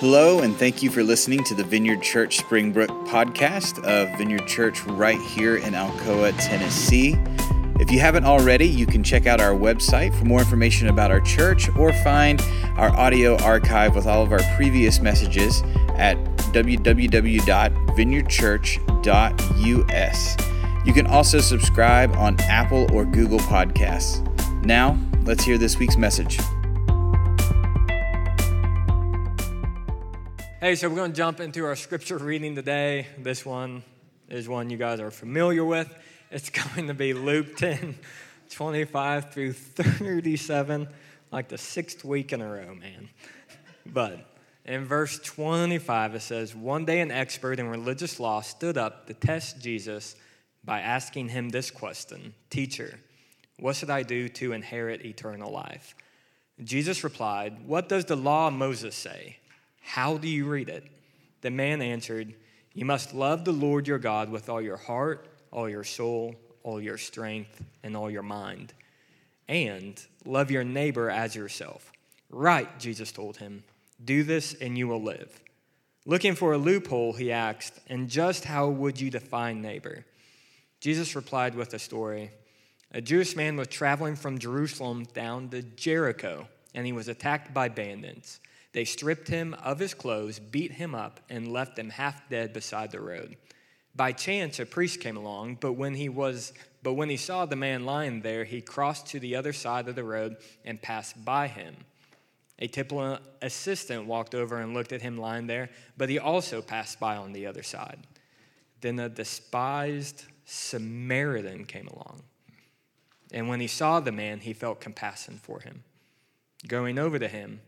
Hello, and thank you for listening to the Vineyard Church Springbrook podcast of Vineyard Church right here in Alcoa, Tennessee. If you haven't already, you can check out our website for more information about our church or find our audio archive with all of our previous messages at www.vineyardchurch.us. You can also subscribe on Apple or Google Podcasts. Now, let's hear this week's message. Hey, so we're going to jump into our scripture reading today. This one is one you guys are familiar with. It's going to be Luke 10, 25 through 37, like the sixth week in a row, man. But in verse 25, it says, One day an expert in religious law stood up to test Jesus by asking him this question Teacher, what should I do to inherit eternal life? Jesus replied, What does the law of Moses say? How do you read it? The man answered, You must love the Lord your God with all your heart, all your soul, all your strength, and all your mind, and love your neighbor as yourself. Right, Jesus told him. Do this and you will live. Looking for a loophole, he asked, And just how would you define neighbor? Jesus replied with a story. A Jewish man was traveling from Jerusalem down to Jericho, and he was attacked by bandits. They stripped him of his clothes, beat him up, and left him half dead beside the road. By chance, a priest came along, but when he was but when he saw the man lying there, he crossed to the other side of the road and passed by him. A temple assistant walked over and looked at him lying there, but he also passed by on the other side. Then a despised Samaritan came along. And when he saw the man, he felt compassion for him. Going over to him,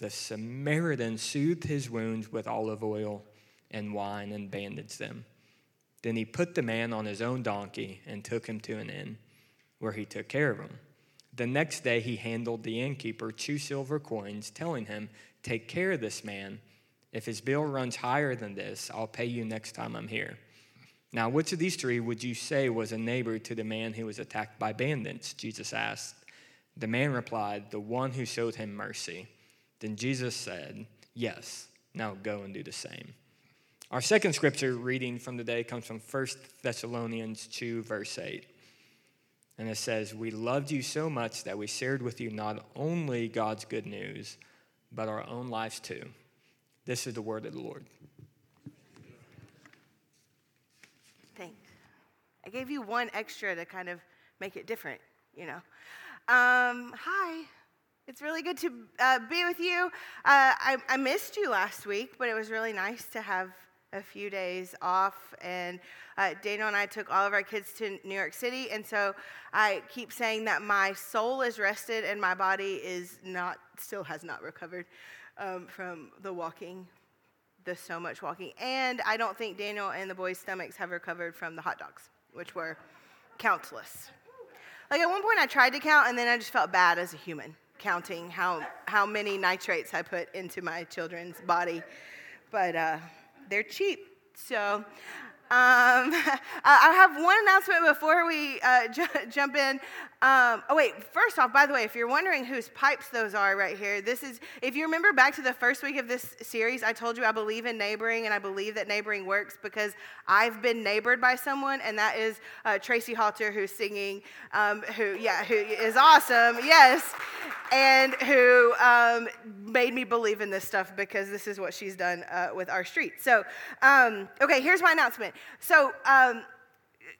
the Samaritan soothed his wounds with olive oil and wine and bandaged them. Then he put the man on his own donkey and took him to an inn, where he took care of him. The next day he handled the innkeeper two silver coins, telling him, Take care of this man. If his bill runs higher than this, I'll pay you next time I'm here. Now, which of these three would you say was a neighbor to the man who was attacked by bandits? Jesus asked. The man replied, The one who showed him mercy. Then Jesus said, Yes, now go and do the same. Our second scripture reading from today comes from 1 Thessalonians 2, verse 8. And it says, We loved you so much that we shared with you not only God's good news, but our own lives too. This is the word of the Lord. Thanks. I gave you one extra to kind of make it different, you know. Um, hi. It's really good to uh, be with you. Uh, I, I, missed you last week, but it was really nice to have a few days off. And uh, Daniel and I took all of our kids to New York City. And so I keep saying that my soul is rested and my body is not, still has not recovered um, from the walking, the so much walking. And I don't think Daniel and the boys' stomachs have recovered from the hot dogs, which were countless. Like at one point, I tried to count, and then I just felt bad as a human counting how, how many nitrates I put into my children's body, but uh, they're cheap. So um, I have one announcement before we uh, j- jump in. Um, oh, wait, first off, by the way, if you're wondering whose pipes those are right here, this is, if you remember back to the first week of this series, I told you I believe in neighboring and I believe that neighboring works because I've been neighbored by someone, and that is uh, Tracy Halter, who's singing, um, who, yeah, who is awesome, yes, and who um, made me believe in this stuff because this is what she's done uh, with our street. So, um, okay, here's my announcement. So, um,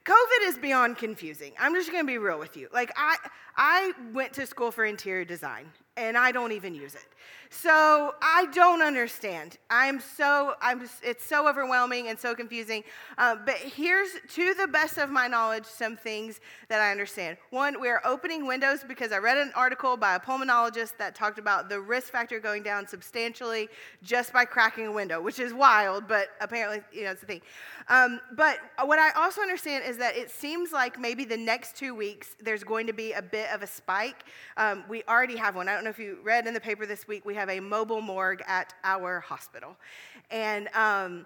COVID is beyond confusing. I'm just going to be real with you. Like I I went to school for interior design and I don't even use it. So I don't understand. I'm so I'm it's so overwhelming and so confusing. Uh, but here's to the best of my knowledge some things that I understand. One, we are opening windows because I read an article by a pulmonologist that talked about the risk factor going down substantially just by cracking a window, which is wild, but apparently you know it's the thing. Um, but what I also understand is that it seems like maybe the next two weeks there's going to be a bit of a spike. Um, we already have one. I don't know if you read in the paper this week. We have a mobile morgue at our hospital. And um,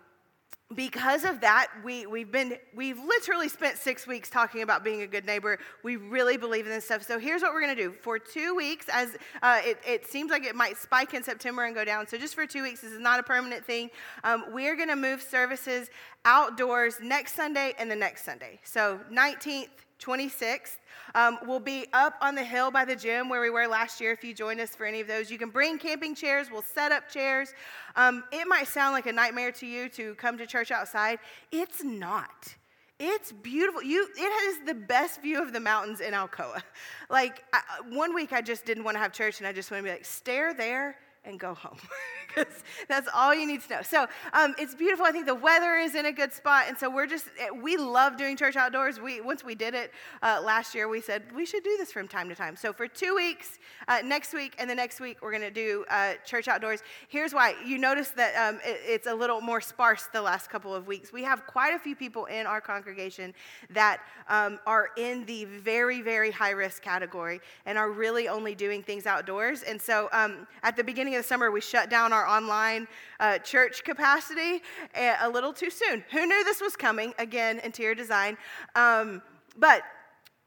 because of that, we, we've been, we've literally spent six weeks talking about being a good neighbor. We really believe in this stuff. So here's what we're going to do. For two weeks, as uh, it, it, seems like it might spike in September and go down. So just for two weeks, this is not a permanent thing. Um, we're going to move services outdoors next Sunday and the next Sunday. So 19th, 26th. Um, we'll be up on the hill by the gym where we were last year. If you joined us for any of those, you can bring camping chairs. We'll set up chairs. Um, it might sound like a nightmare to you to come to church outside. It's not. It's beautiful. You, it has the best view of the mountains in Alcoa. Like I, one week, I just didn't want to have church, and I just wanted to be like, stare there and go home. because that's all you need to know. So um, it's beautiful. I think the weather is in a good spot, and so we're just eh, we love doing church outdoors. We once we did it uh, last year, we said we should do this from time to time. So for two weeks, uh, next week and the next week, we're going to do uh, church outdoors. Here's why: you notice that um, it, it's a little more sparse the last couple of weeks. We have quite a few people in our congregation that um, are in the very very high risk category and are really only doing things outdoors. And so um, at the beginning of the summer, we shut down our online uh, church capacity a little too soon. Who knew this was coming? Again, interior design. Um, but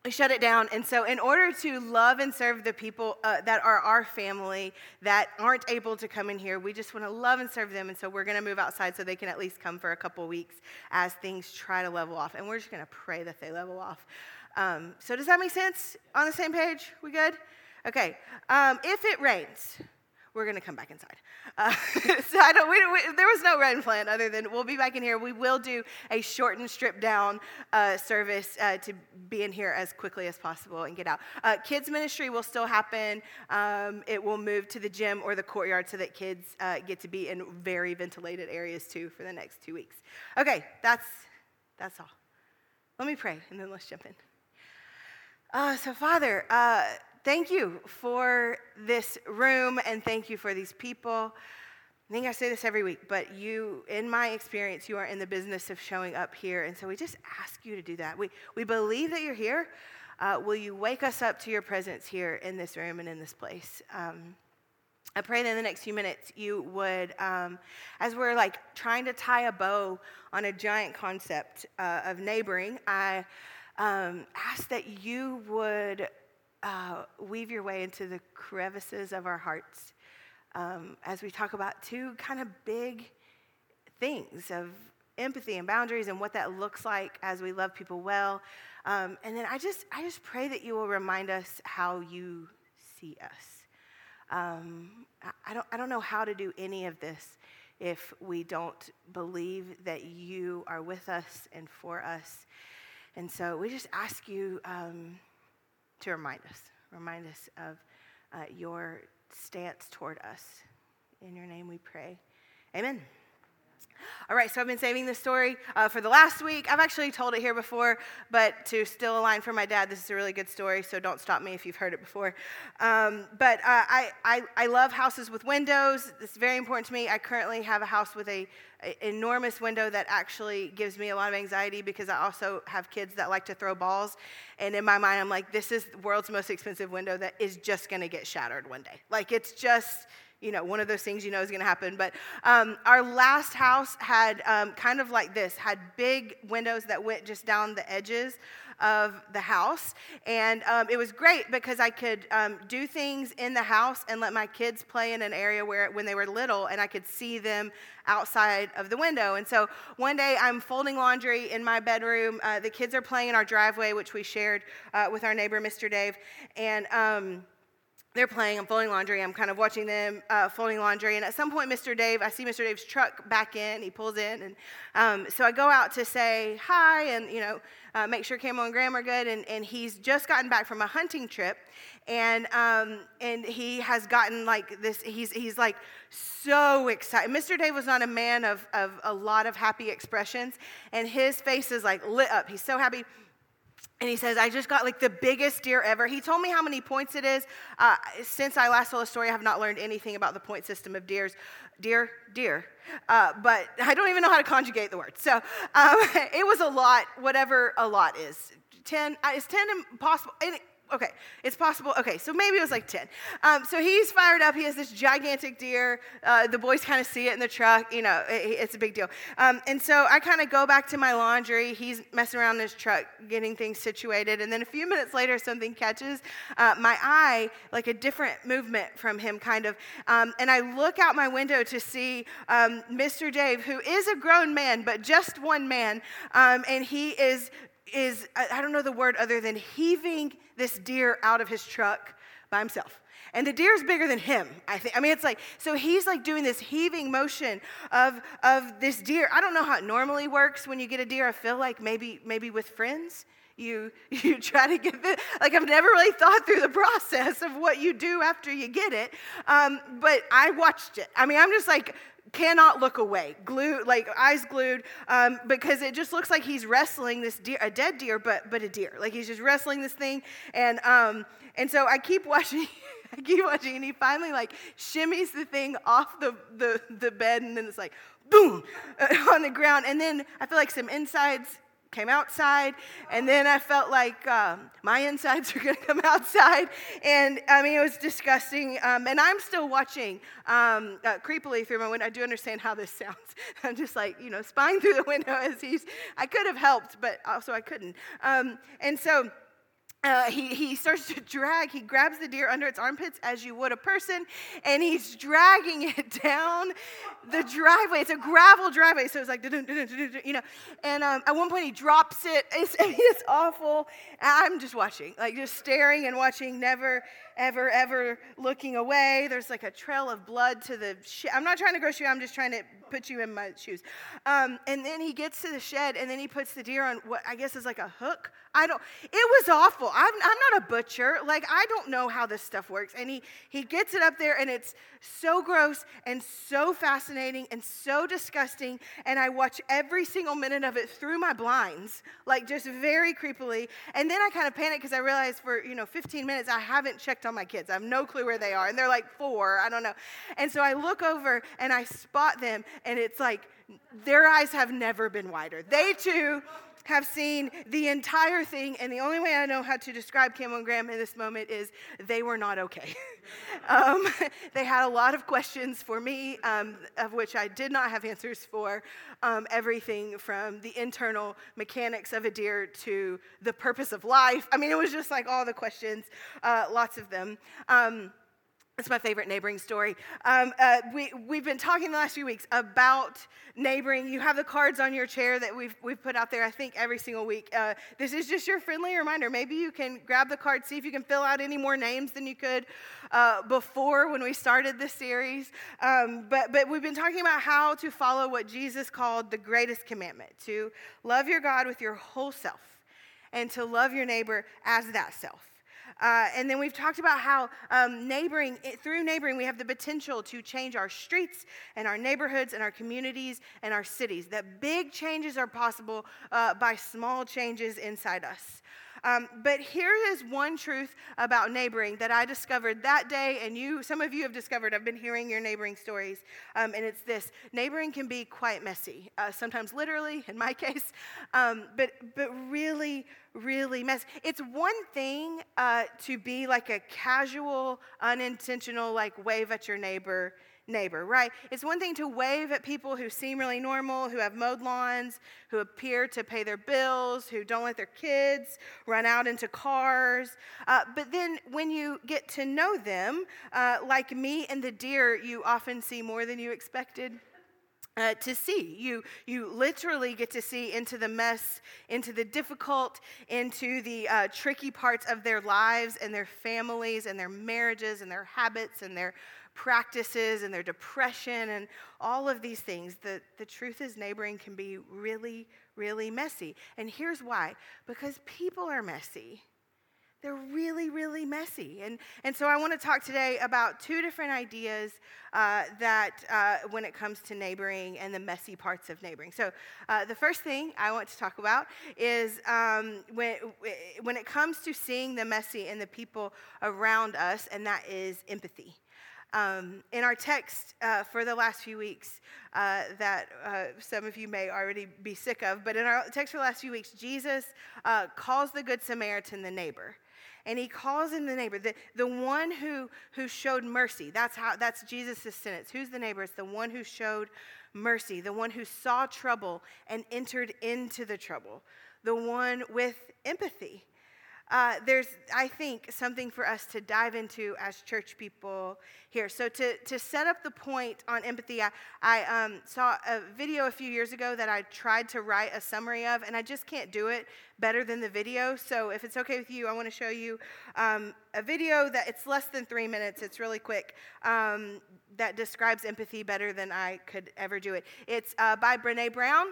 we shut it down. And so, in order to love and serve the people uh, that are our family that aren't able to come in here, we just want to love and serve them. And so, we're going to move outside so they can at least come for a couple weeks as things try to level off. And we're just going to pray that they level off. Um, so, does that make sense? On the same page? We good? Okay. Um, if it rains, we're going to come back inside. Uh, so I don't, we, we, there was no rain plan other than we'll be back in here. We will do a shortened, stripped down uh, service uh, to be in here as quickly as possible and get out. Uh, kids ministry will still happen. Um, it will move to the gym or the courtyard so that kids uh, get to be in very ventilated areas too for the next two weeks. Okay, that's that's all. Let me pray and then let's jump in. Uh, so, Father, thank you for this room and thank you for these people. I think I say this every week, but you, in my experience, you are in the business of showing up here. And so we just ask you to do that. We, we believe that you're here. Uh, will you wake us up to your presence here in this room and in this place? Um, I pray that in the next few minutes you would, um, as we're like trying to tie a bow on a giant concept uh, of neighboring, I um, ask that you would uh, weave your way into the crevices of our hearts um, as we talk about two kind of big things of empathy and boundaries and what that looks like as we love people well. Um, and then I just, I just pray that you will remind us how you see us. Um, I, don't, I don't know how to do any of this if we don't believe that you are with us and for us. And so we just ask you um, to remind us, remind us of uh, your stance toward us. In your name we pray. Amen. All right, so I've been saving this story uh, for the last week. I've actually told it here before, but to still align for my dad, this is a really good story, so don't stop me if you've heard it before. Um, but uh, I, I, I love houses with windows. It's very important to me. I currently have a house with a, a, enormous window that actually gives me a lot of anxiety because I also have kids that like to throw balls. And in my mind, I'm like, this is the world's most expensive window that is just going to get shattered one day. Like, it's just you know, one of those things you know is going to happen. But um, our last house had um, kind of like this, had big windows that went just down the edges of the house. And um, it was great because I could um, do things in the house and let my kids play in an area where when they were little and I could see them outside of the window. And so one day I'm folding laundry in my bedroom. Uh, the kids are playing in our driveway, which we shared uh, with our neighbor, Mr. Dave. And um, they're playing, I'm folding laundry, I'm kind of watching them uh, folding laundry. And at some point, Mr. Dave, I see Mr. Dave's truck back in, he pulls in. And um, so I go out to say hi and, you know, uh, make sure Camo and Graham are good. And, and he's just gotten back from a hunting trip. And, um, and he has gotten like this, he's, he's like so excited. Mr. Dave was not a man of, of a lot of happy expressions. And his face is like lit up. He's so happy. And he says, I just got like the biggest deer ever. He told me how many points it is. Uh, since I last told the story, I have not learned anything about the point system of deers. Deer, deer. Uh, but I don't even know how to conjugate the word. So um, it was a lot, whatever a lot is. 10, uh, is 10 impossible? Okay, it's possible. Okay, so maybe it was like 10. Um, so he's fired up. He has this gigantic deer. Uh, the boys kind of see it in the truck. You know, it, it's a big deal. Um, and so I kind of go back to my laundry. He's messing around in his truck, getting things situated. And then a few minutes later, something catches uh, my eye, like a different movement from him, kind of. Um, and I look out my window to see um, Mr. Dave, who is a grown man, but just one man. Um, and he is is, I don't know the word other than heaving this deer out of his truck by himself. And the deer is bigger than him, I think. I mean, it's like, so he's like doing this heaving motion of, of this deer. I don't know how it normally works when you get a deer. I feel like maybe, maybe with friends, you, you try to get it. Like, I've never really thought through the process of what you do after you get it. Um, but I watched it. I mean, I'm just like, cannot look away, glued, like eyes glued, um, because it just looks like he's wrestling this deer, a dead deer, but but a deer. Like he's just wrestling this thing, and um, and so I keep watching. I keep watching, and he finally like shimmies the thing off the the, the bed, and then it's like boom on the ground, and then I feel like some insides came outside, and then I felt like um, my insides were going to come outside, and I mean it was disgusting. Um, and I'm still watching um, uh, creepily through my window. I do understand how this sounds. I'm just like you know spying through the window as he's. I could have helped, but also I couldn't. Um, and so. Uh, he, he starts to drag, he grabs the deer under its armpits as you would a person, and he's dragging it down the driveway. It's a gravel driveway, so it's like, you know. And um, at one point, he drops it. It's, it's awful. I'm just watching, like just staring and watching, never, ever, ever looking away. There's like a trail of blood to the. Sh- I'm not trying to gross you. I'm just trying to put you in my shoes. Um, and then he gets to the shed and then he puts the deer on what I guess is like a hook. I don't, it was awful. I'm, I'm not a butcher. Like, I don't know how this stuff works. And he, he gets it up there and it's so gross and so fascinating and so disgusting. And I watch every single minute of it through my blinds, like just very creepily. And then I kind of panic because I realize for, you know, 15 minutes I haven't checked on my kids. I have no clue where they are. And they're like four, I don't know. And so I look over and I spot them and it's like their eyes have never been wider. They too have seen the entire thing, and the only way I know how to describe Cam and Graham in this moment is they were not okay. um, they had a lot of questions for me, um, of which I did not have answers for. Um, everything from the internal mechanics of a deer to the purpose of life. I mean, it was just like all the questions, uh, lots of them. It's my favorite neighboring story. Um, uh, we, we've been talking the last few weeks about neighboring. You have the cards on your chair that we've, we've put out there, I think, every single week. Uh, this is just your friendly reminder. Maybe you can grab the card, see if you can fill out any more names than you could uh, before when we started this series. Um, but, but we've been talking about how to follow what Jesus called the greatest commandment to love your God with your whole self and to love your neighbor as that self. Uh, and then we've talked about how um, neighboring, through neighboring, we have the potential to change our streets and our neighborhoods and our communities and our cities. That big changes are possible uh, by small changes inside us. Um, but here is one truth about neighboring that I discovered that day, and you, some of you have discovered. I've been hearing your neighboring stories, um, and it's this: neighboring can be quite messy. Uh, sometimes literally, in my case, um, but but really, really messy. It's one thing uh, to be like a casual, unintentional, like wave at your neighbor neighbor, right? It's one thing to wave at people who seem really normal, who have mowed lawns, who appear to pay their bills, who don't let their kids run out into cars. Uh, but then when you get to know them, uh, like me and the deer, you often see more than you expected. Uh, to see. You, you literally get to see into the mess, into the difficult, into the uh, tricky parts of their lives and their families and their marriages and their habits and their practices and their depression and all of these things, the, the truth is, neighboring can be really, really messy. And here's why because people are messy. They're really, really messy. And, and so I want to talk today about two different ideas uh, that uh, when it comes to neighboring and the messy parts of neighboring. So uh, the first thing I want to talk about is um, when, when it comes to seeing the messy in the people around us, and that is empathy. Um, in our text uh, for the last few weeks, uh, that uh, some of you may already be sick of, but in our text for the last few weeks, Jesus uh, calls the Good Samaritan the neighbor. and he calls in the neighbor, the, the one who, who showed mercy. That's how that's Jesus' sentence. Who's the neighbor? It's the one who showed mercy, the one who saw trouble and entered into the trouble, the one with empathy. Uh, there's, I think, something for us to dive into as church people here. So, to, to set up the point on empathy, I, I um, saw a video a few years ago that I tried to write a summary of, and I just can't do it better than the video. So, if it's okay with you, I want to show you um, a video that it's less than three minutes, it's really quick, um, that describes empathy better than I could ever do it. It's uh, by Brene Brown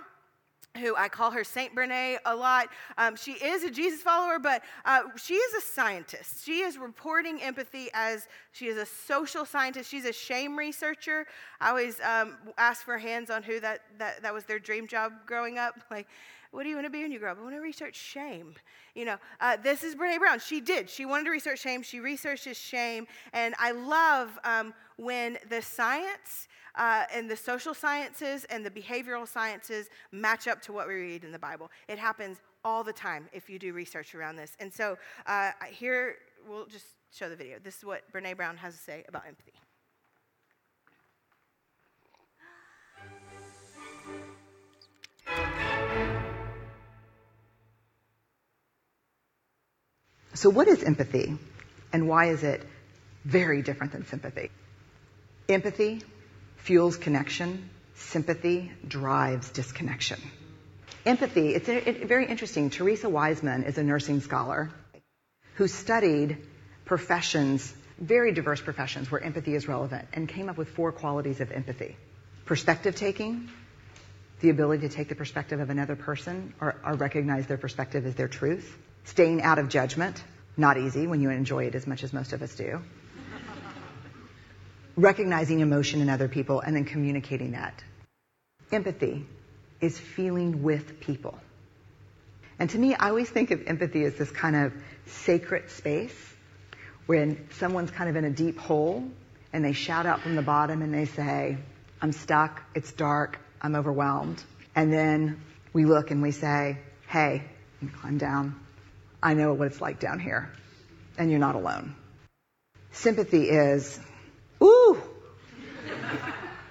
who I call her Saint Brene a lot. Um, she is a Jesus follower, but uh, she is a scientist. She is reporting empathy as she is a social scientist. She's a shame researcher. I always um, ask for hands on who that, that, that was their dream job growing up. Like, what do you want to be when you grow up? I want to research shame. You know, uh, this is Brene Brown. She did. She wanted to research shame. She researches shame. And I love um, when the science uh, and the social sciences and the behavioral sciences match up to what we read in the Bible. It happens all the time if you do research around this. And so uh, here, we'll just show the video. This is what Brene Brown has to say about empathy. So, what is empathy, and why is it very different than sympathy? Empathy fuels connection, sympathy drives disconnection. Empathy, it's very interesting. Teresa Wiseman is a nursing scholar who studied professions, very diverse professions where empathy is relevant, and came up with four qualities of empathy perspective taking, the ability to take the perspective of another person or, or, recognize their perspective as their truth, staying out of judgment, not easy when you enjoy it as much as most of us do, recognizing emotion in other people and then communicating that. Empathy is feeling with people. And to me, I always think of empathy as this kind of sacred space when someone's kind of in a deep hole and they shout out from the bottom and they say, I'm stuck, it's dark, I'm overwhelmed. And then we look and we say, hey, climb down. I know what it's like down here. And you're not alone. Sympathy is, Ooh,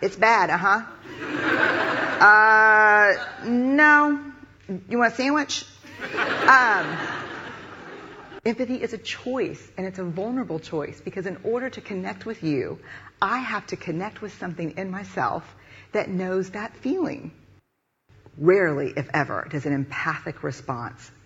it's bad, uh-huh. Uh, no. You want a sandwich? Um, empathy is a choice, and it's a vulnerable choice because in order to connect with you, I have to connect with something in myself that knows that feeling. Rarely, if ever, does an empathic response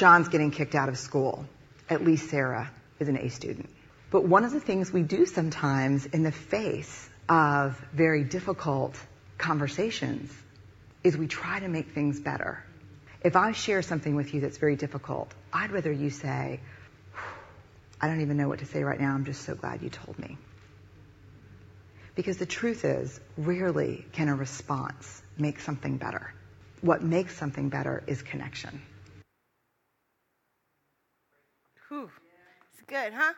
John's getting kicked out of school. At least Sarah is an A student. But one of the things we do sometimes in the face of very difficult conversations is we try to make things better. If I share something with you that's very difficult, I'd rather you say, I don't even know what to say right now. I'm just so glad you told me. Because the truth is, rarely can a response make something better. What makes something better is connection. Whew. It's good, huh?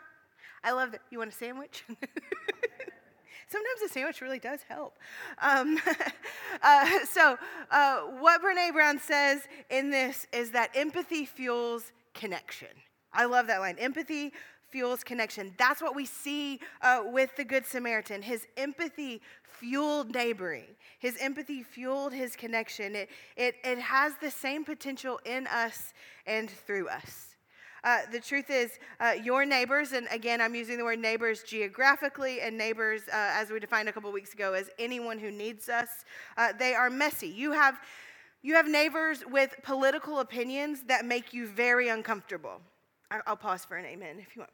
I love that. You want a sandwich? Sometimes a sandwich really does help. Um, uh, so, uh, what Brene Brown says in this is that empathy fuels connection. I love that line. Empathy fuels connection. That's what we see uh, with the Good Samaritan. His empathy fueled neighboring, his empathy fueled his connection. It, it, it has the same potential in us and through us. Uh, the truth is, uh, your neighbors, and again, I'm using the word neighbors geographically, and neighbors, uh, as we defined a couple weeks ago, as anyone who needs us. Uh, they are messy. You have, you have neighbors with political opinions that make you very uncomfortable. I, will pause for an amen if you want.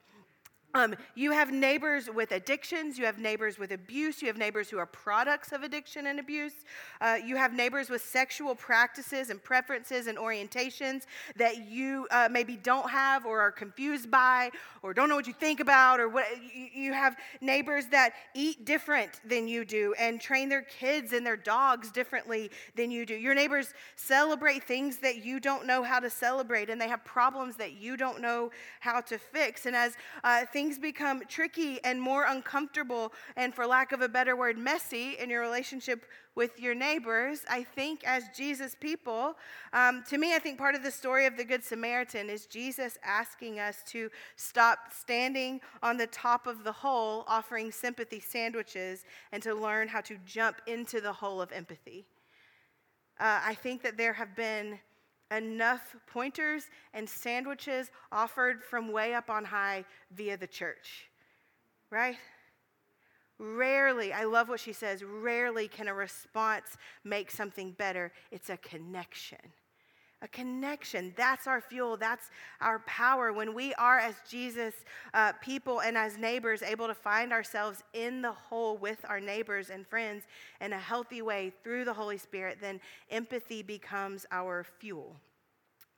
Um, you have neighbors with addictions. You have neighbors with abuse. You have neighbors who are products of addiction and abuse. Uh, you have neighbors with sexual practices and preferences and orientations that you uh, maybe don't have or are confused by or don't know what you think about. Or what you have neighbors that eat different than you do and train their kids and their dogs differently than you do. Your neighbors celebrate things that you don't know how to celebrate, and they have problems that you don't know how to fix. And as uh, become tricky and more uncomfortable, and for lack of a better word, messy in your relationship with your neighbors, I think as Jesus people, um, to me, I think part of the story of the Good Samaritan is Jesus asking us to stop standing on the top of the hole offering sympathy sandwiches and to learn how to jump into the hole of empathy. Uh, I think that there have been enough pointers and sandwiches offered from way up on high via the church, right? Rarely, I love what she says, rarely can a response make something better. It's a connection. A connection. That's our fuel. That's our power. When we are, as Jesus uh, people and as neighbors, able to find ourselves in the hole with our neighbors and friends in a healthy way through the Holy Spirit, then empathy becomes our fuel.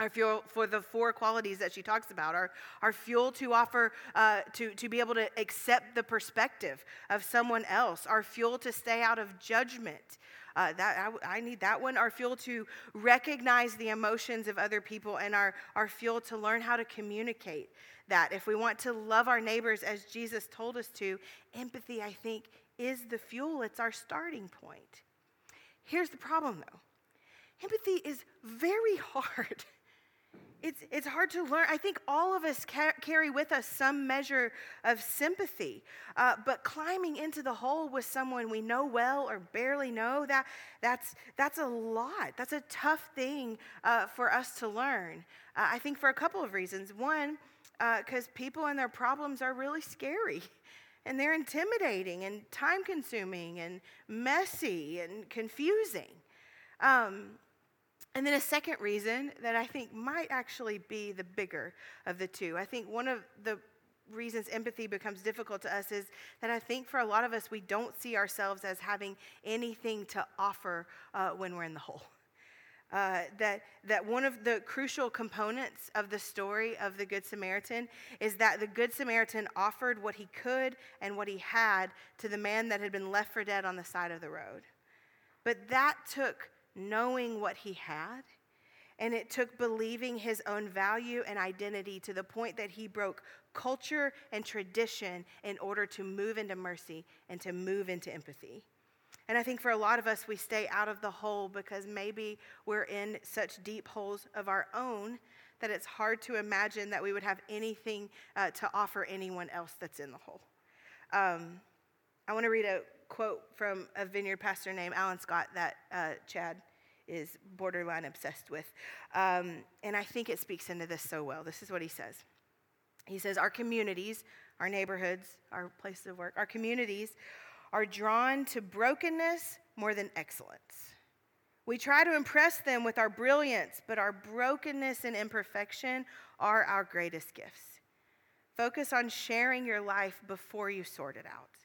Our fuel for the four qualities that she talks about, our, our fuel to offer, uh, to, to be able to accept the perspective of someone else, our fuel to stay out of judgment. Uh, that I, I, need that one. Our fuel to recognize the emotions of other people, and our, our fuel to learn how to communicate that. If we want to love our neighbors as Jesus told us to, empathy, I think, is the fuel. It's our starting point. Here's the problem, though empathy is very hard. It's, it's hard to learn. I think all of us ca- carry with us some measure of sympathy. Uh, but climbing into the hole with someone we know well or barely know, that, that's, that's a lot. That's a tough thing uh, for us to learn. Uh, I think for a couple of reasons. One, because uh, people and their problems are really scary. And they're intimidating and time consuming and messy and confusing. Um, and then a second reason that I think might actually be the bigger of the two. I think one of the reasons empathy becomes difficult to us is that I think for a lot of us, we don't see ourselves as having anything to offer uh, when we're in the hole. Uh, that, that one of the crucial components of the story of the Good Samaritan is that the Good Samaritan offered what he could and what he had to the man that had been left for dead on the side of the road. But that took knowing what he had. And it took believing his own value and identity to the point that he broke culture and tradition in order to move into mercy and to move into empathy. And I think for a lot of us, we stay out of the hole because maybe we're in such deep holes of our own that it's hard to imagine that we would have anything uh, to offer anyone else that's in the hole. Um, I want to read a quote from a vineyard pastor named Alan Scott that uh, Chad is borderline obsessed with. Um, and I think it speaks into this so well. This is what he says He says, Our communities, our neighborhoods, our places of work, our communities are drawn to brokenness more than excellence. We try to impress them with our brilliance, but our brokenness and imperfection are our greatest gifts. Focus on sharing your life before you sort it out.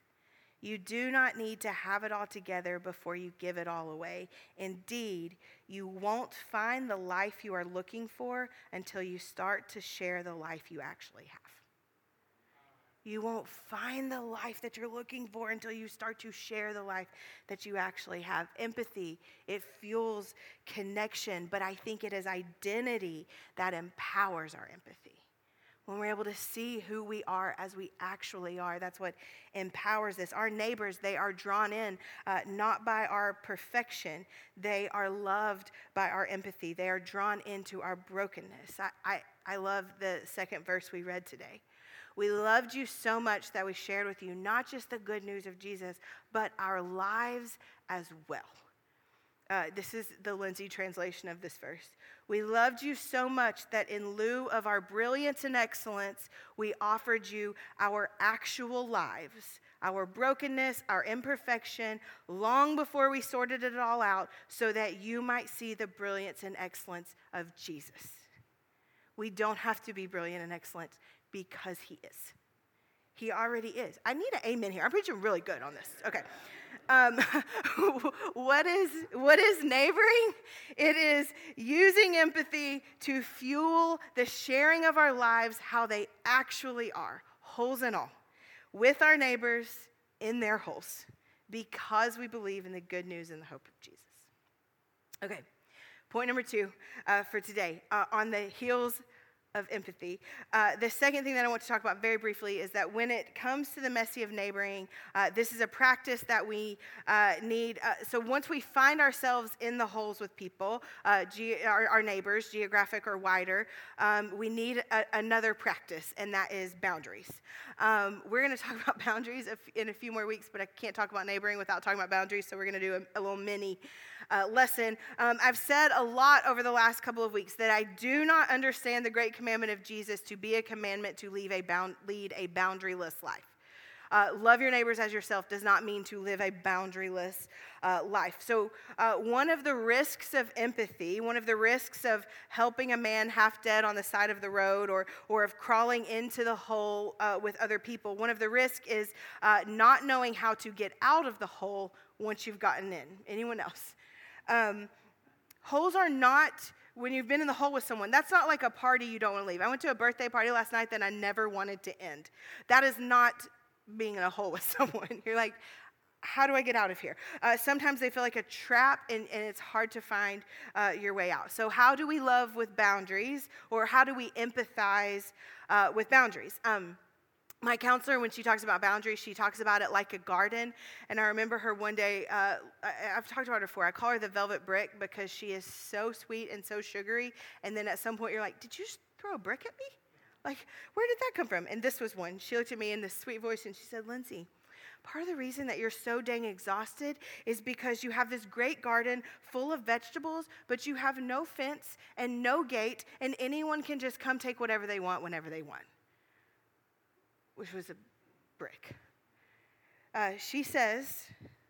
You do not need to have it all together before you give it all away. Indeed, you won't find the life you are looking for until you start to share the life you actually have. You won't find the life that you're looking for until you start to share the life that you actually have. Empathy, it fuels connection, but I think it is identity that empowers our empathy when we're able to see who we are as we actually are. That's what empowers us. Our neighbors, they are drawn in uh, not by our perfection, they are loved by our empathy. They are drawn into our brokenness. I, I, I love the second verse we read today. We loved you so much that we shared with you not just the good news of Jesus, but our lives as well. Uh, this is the Lindsay translation of this verse. We loved you so much that in lieu of our brilliance and excellence, we offered you our actual lives, our brokenness, our imperfection, long before we sorted it all out, so that you might see the brilliance and excellence of Jesus. We don't have to be brilliant and excellent because he is. He already is. I need an amen here. I'm preaching really good on this. Okay. Um, what is what is neighboring? It is using empathy to fuel the sharing of our lives how they actually are, holes and all, with our neighbors in their holes, because we believe in the good news and the hope of Jesus. Okay, point number two uh, for today uh, on the heels of empathy. Uh, the second thing that I want to talk about very briefly is that when it comes to the messy of neighboring, uh, this is a practice that we uh, need. Uh, so once we find ourselves in the holes with people, uh, ge- our, our, neighbors, geographic or wider, um, we need a, another practice, and that is boundaries. Um, we're going to talk about boundaries in a few more weeks, but I can't talk about neighboring without talking about boundaries, so we're going to do a, a little mini uh, lesson. Um, I've said a lot over the last couple of weeks that I do not understand the great commandment of Jesus to be a commandment to lead a, bound, lead a boundaryless life. Uh, love your neighbors as yourself does not mean to live a boundaryless uh, life. So, uh, one of the risks of empathy, one of the risks of helping a man half dead on the side of the road or, or of crawling into the hole uh, with other people, one of the risks is uh, not knowing how to get out of the hole once you've gotten in. Anyone else? Um, holes are not when you've been in the hole with someone, that's not like a party you don't want to leave. I went to a birthday party last night that I never wanted to end. That is not being in a hole with someone. You're like, how do I get out of here? Uh, sometimes they feel like a trap and, and it's hard to find uh, your way out. So, how do we love with boundaries or how do we empathize uh, with boundaries? Um, my counselor, when she talks about boundaries, she talks about it like a garden. And I remember her one day, uh, I, have talked about her before. I call her the velvet brick because she is so sweet and so sugary. And then at some point, you're like, Did you just throw a brick at me? Like, where did that come from? And this was one. She looked at me in this sweet voice and she said, Lindsay, part of the reason that you're so dang exhausted is because you have this great garden full of vegetables, but you have no fence and no gate, and anyone can just come take whatever they want whenever they want which was a brick. Uh, she says,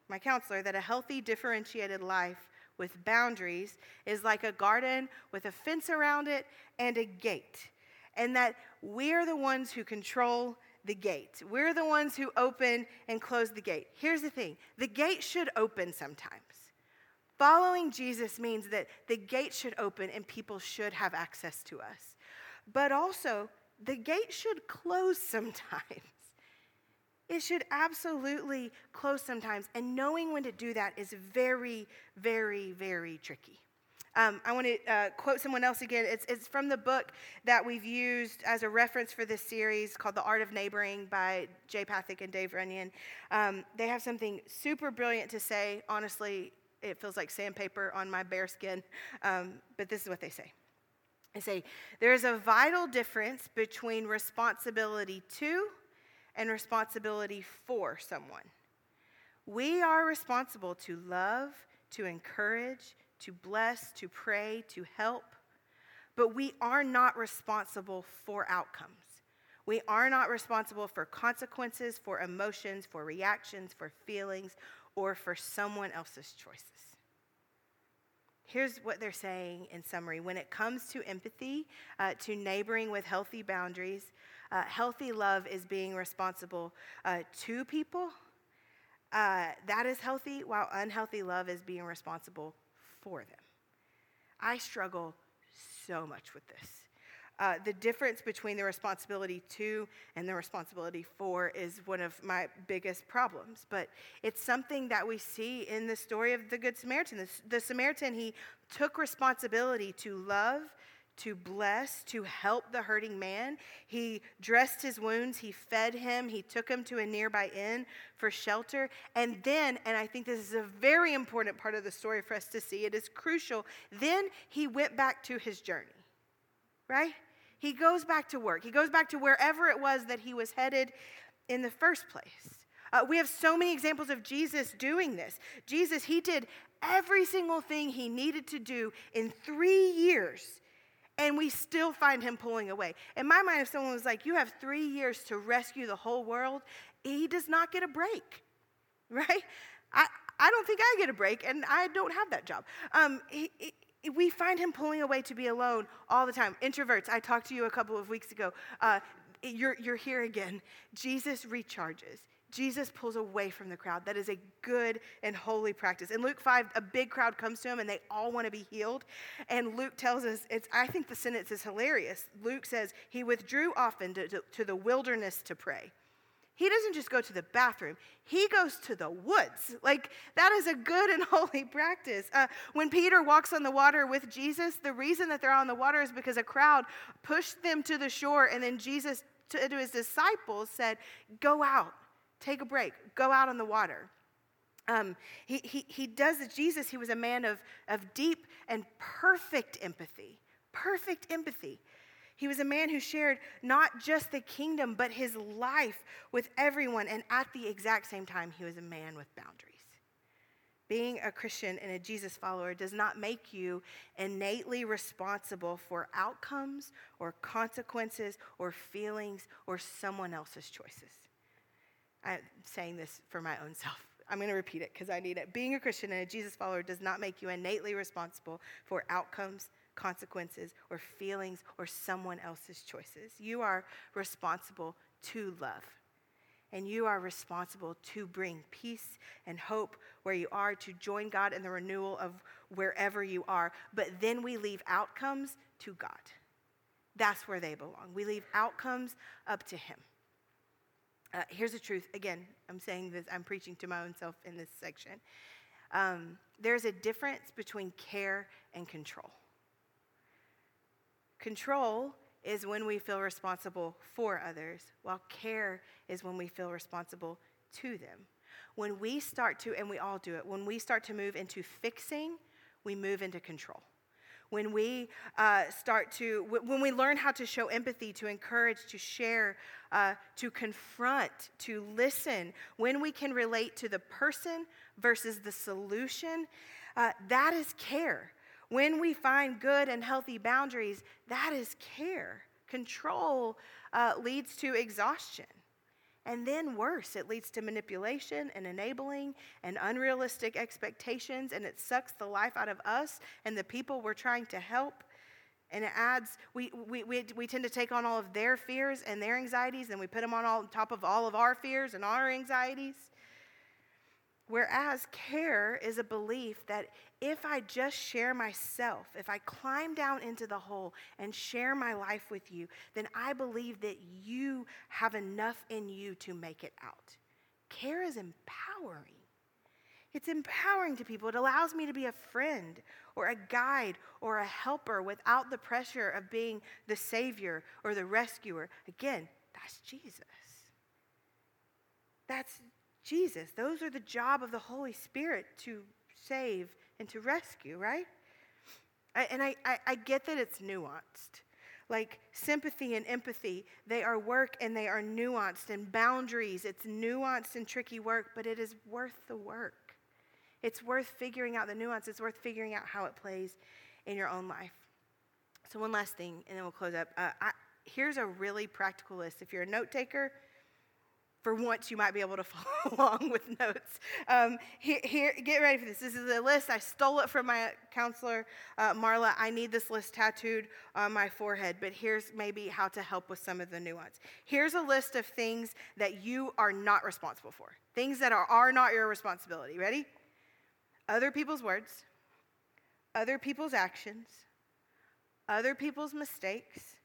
my counselor, that a healthy, differentiated life with boundaries is like a garden with a fence around it and a gate. And that we're the ones who control the gate. We're the ones who open and close the gate. Here's the thing the gate should open sometimes. Following Jesus means that the gate should open and people should have access to us. But also, the gate should close sometimes. It should absolutely close sometimes. And knowing when to do that is very, very, very tricky. Um, I want to uh, quote someone else again. It's, it's from the book that we've used as a reference for this series called The Art of Neighboring by Jay Pathak and Dave Runyon. Um, they have something super brilliant to say. Honestly, it feels like sandpaper on my bare skin, um, but this is what they say. I say there is a vital difference between responsibility to and responsibility for someone. We are responsible to love, to encourage, to bless, to pray, to help, but we are not responsible for outcomes. We are not responsible for consequences, for emotions, for reactions, for feelings, or for someone else's choices. Here's what they're saying in summary. When it comes to empathy, uh, to neighboring with healthy boundaries, uh, healthy love is being responsible uh, to people. Uh, that is healthy, while unhealthy love is being responsible for them. I struggle so much with this. Uh, the difference between the responsibility to and the responsibility for is one of my biggest problems. But it's something that we see in the story of the Good Samaritan. The, the Samaritan, he took responsibility to love, to bless, to help the hurting man. He dressed his wounds, he fed him, he took him to a nearby inn for shelter. And then, and I think this is a very important part of the story for us to see, it is crucial, then he went back to his journey, right? He goes back to work. He goes back to wherever it was that he was headed in the first place. Uh, we have so many examples of Jesus doing this. Jesus, he did every single thing he needed to do in three years, and we still find him pulling away. In my mind, if someone was like, You have three years to rescue the whole world, he does not get a break, right? I, I don't think I get a break, and I don't have that job. Um, he, we find him pulling away to be alone all the time. Introverts, I talked to you a couple of weeks ago. Uh, you're, you're here again. Jesus recharges. Jesus pulls away from the crowd. That is a good and holy practice. In Luke 5, a big crowd comes to him and they all want to be healed. And Luke tells us, it's, I think the sentence is hilarious. Luke says, He withdrew often to, to, to the wilderness to pray. He doesn't just go to the bathroom, he goes to the woods. Like, that is a good and holy practice. Uh, when Peter walks on the water with Jesus, the reason that they're on the water is because a crowd pushed them to the shore, and then Jesus, to, to his disciples, said, Go out, take a break, go out on the water. Um, he, he, he does. Jesus, he was a man of, of deep and perfect empathy. Perfect empathy. He was a man who shared not just the kingdom, but his life with everyone. And at the exact same time, he was a man with boundaries. Being a Christian and a Jesus follower does not make you innately responsible for outcomes or consequences or feelings or someone else's choices. I'm saying this for my own self. I'm going to repeat it because I need it. Being a Christian and a Jesus follower does not make you innately responsible for outcomes, consequences, or feelings or someone else's choices. You are responsible to love. And you are responsible to bring peace and hope where you are, to join God in the renewal of wherever you are. But then we leave outcomes to God. That's where they belong. We leave outcomes up to Him. Uh, here's the truth. Again, I'm saying this, I'm preaching to my own self in this section. Um, there's a difference between care and control. Control is when we feel responsible for others, while care is when we feel responsible to them. When we start to, and we all do it, when we start to move into fixing, we move into control. When we uh, start to, when we learn how to show empathy, to encourage, to share, uh, to confront, to listen, when we can relate to the person versus the solution, uh, that is care. When we find good and healthy boundaries, that is care. Control uh, leads to exhaustion. And then worse, it leads to manipulation and enabling and unrealistic expectations, and it sucks the life out of us and the people we're trying to help. And it adds, we, we, we, we tend to take on all of their fears and their anxieties, and we put them on, all, on top of all of our fears and our anxieties. Whereas care is a belief that if I just share myself, if I climb down into the hole and share my life with you, then I believe that you have enough in you to make it out. Care is empowering. It's empowering to people. It allows me to be a friend or a guide or a helper without the pressure of being the savior or the rescuer. Again, that's Jesus. That's Jesus. Those are the job of the Holy Spirit to save and to rescue, right? I, and I, I, I get that it's nuanced. Like sympathy and empathy, they are work and they are nuanced and boundaries. It's nuanced and tricky work, but it is worth the work. It's worth figuring out the nuance. It's worth figuring out how it plays in your own life. So, one last thing, and then we'll close up. Uh, I, here's a really practical list. If you're a note taker, for once you might be able to follow along with notes. Um, here, here, get ready for this. This is a list. I stole it from my counselor, uh, Marla. I need this list tattooed on my forehead, but here's maybe how to help with some of the nuance. Here's a list of things that you are not responsible for, things that are, are not your responsibility. Ready? Other people's words, other people's actions, other people's mistakes,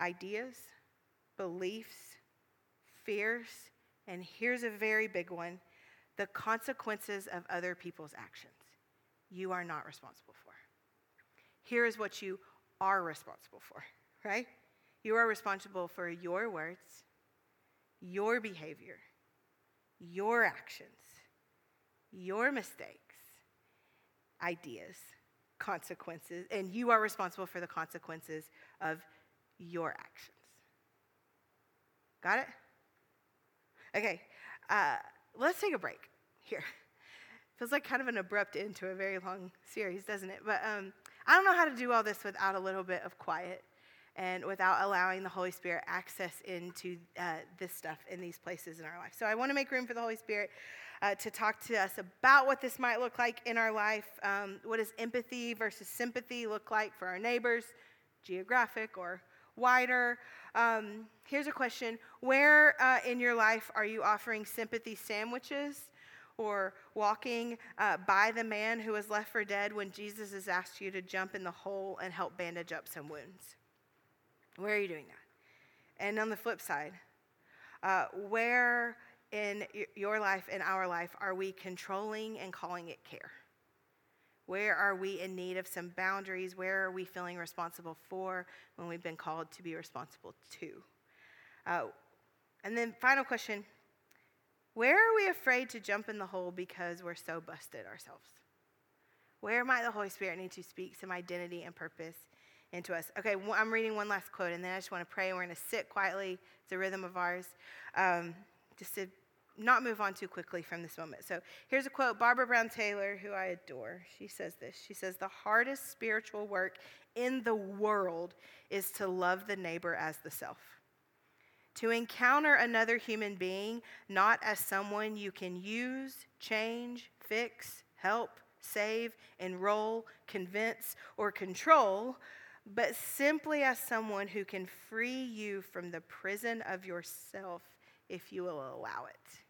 ideas, beliefs, fears, and here's a very big one the consequences of other people's actions. You are not responsible for. Here is what you are responsible for, right? You are responsible for your words, your behavior, your actions, your mistakes, ideas, consequences, and you are responsible for the consequences of your actions. Got it? Okay, uh, let's take a break here. Feels like kind of an abrupt end to a very long series, doesn't it? But um, I don't know how to do all this without a little bit of quiet and without allowing the Holy Spirit access into uh, this stuff in these places in our life. So I want to make room for the Holy Spirit uh, to talk to us about what this might look like in our life. Um, what does empathy versus sympathy look like for our neighbors, geographic or wider. Um, here's a question Where uh, in your life are you offering sympathy sandwiches or walking uh, by the man who was left for dead when Jesus has asked you to jump in the hole and help bandage up some wounds? Where are you doing that? And on the flip side, uh, where in your life and our life are we controlling and calling it care? Where are we in need of some boundaries? Where are we feeling responsible for when we've been called to be responsible to? Uh, and then, final question Where are we afraid to jump in the hole because we're so busted ourselves? Where might the Holy Spirit need to speak some identity and purpose into us? Okay, I'm reading one last quote, and then I just want to pray, we're going to sit quietly. It's a rhythm of ours. Um, just to not move on too quickly from this moment. So here's a quote Barbara Brown Taylor, who I adore. She says this She says, The hardest spiritual work in the world is to love the neighbor as the self. To encounter another human being not as someone you can use, change, fix, help, save, enroll, convince, or control, but simply as someone who can free you from the prison of yourself if you will allow it.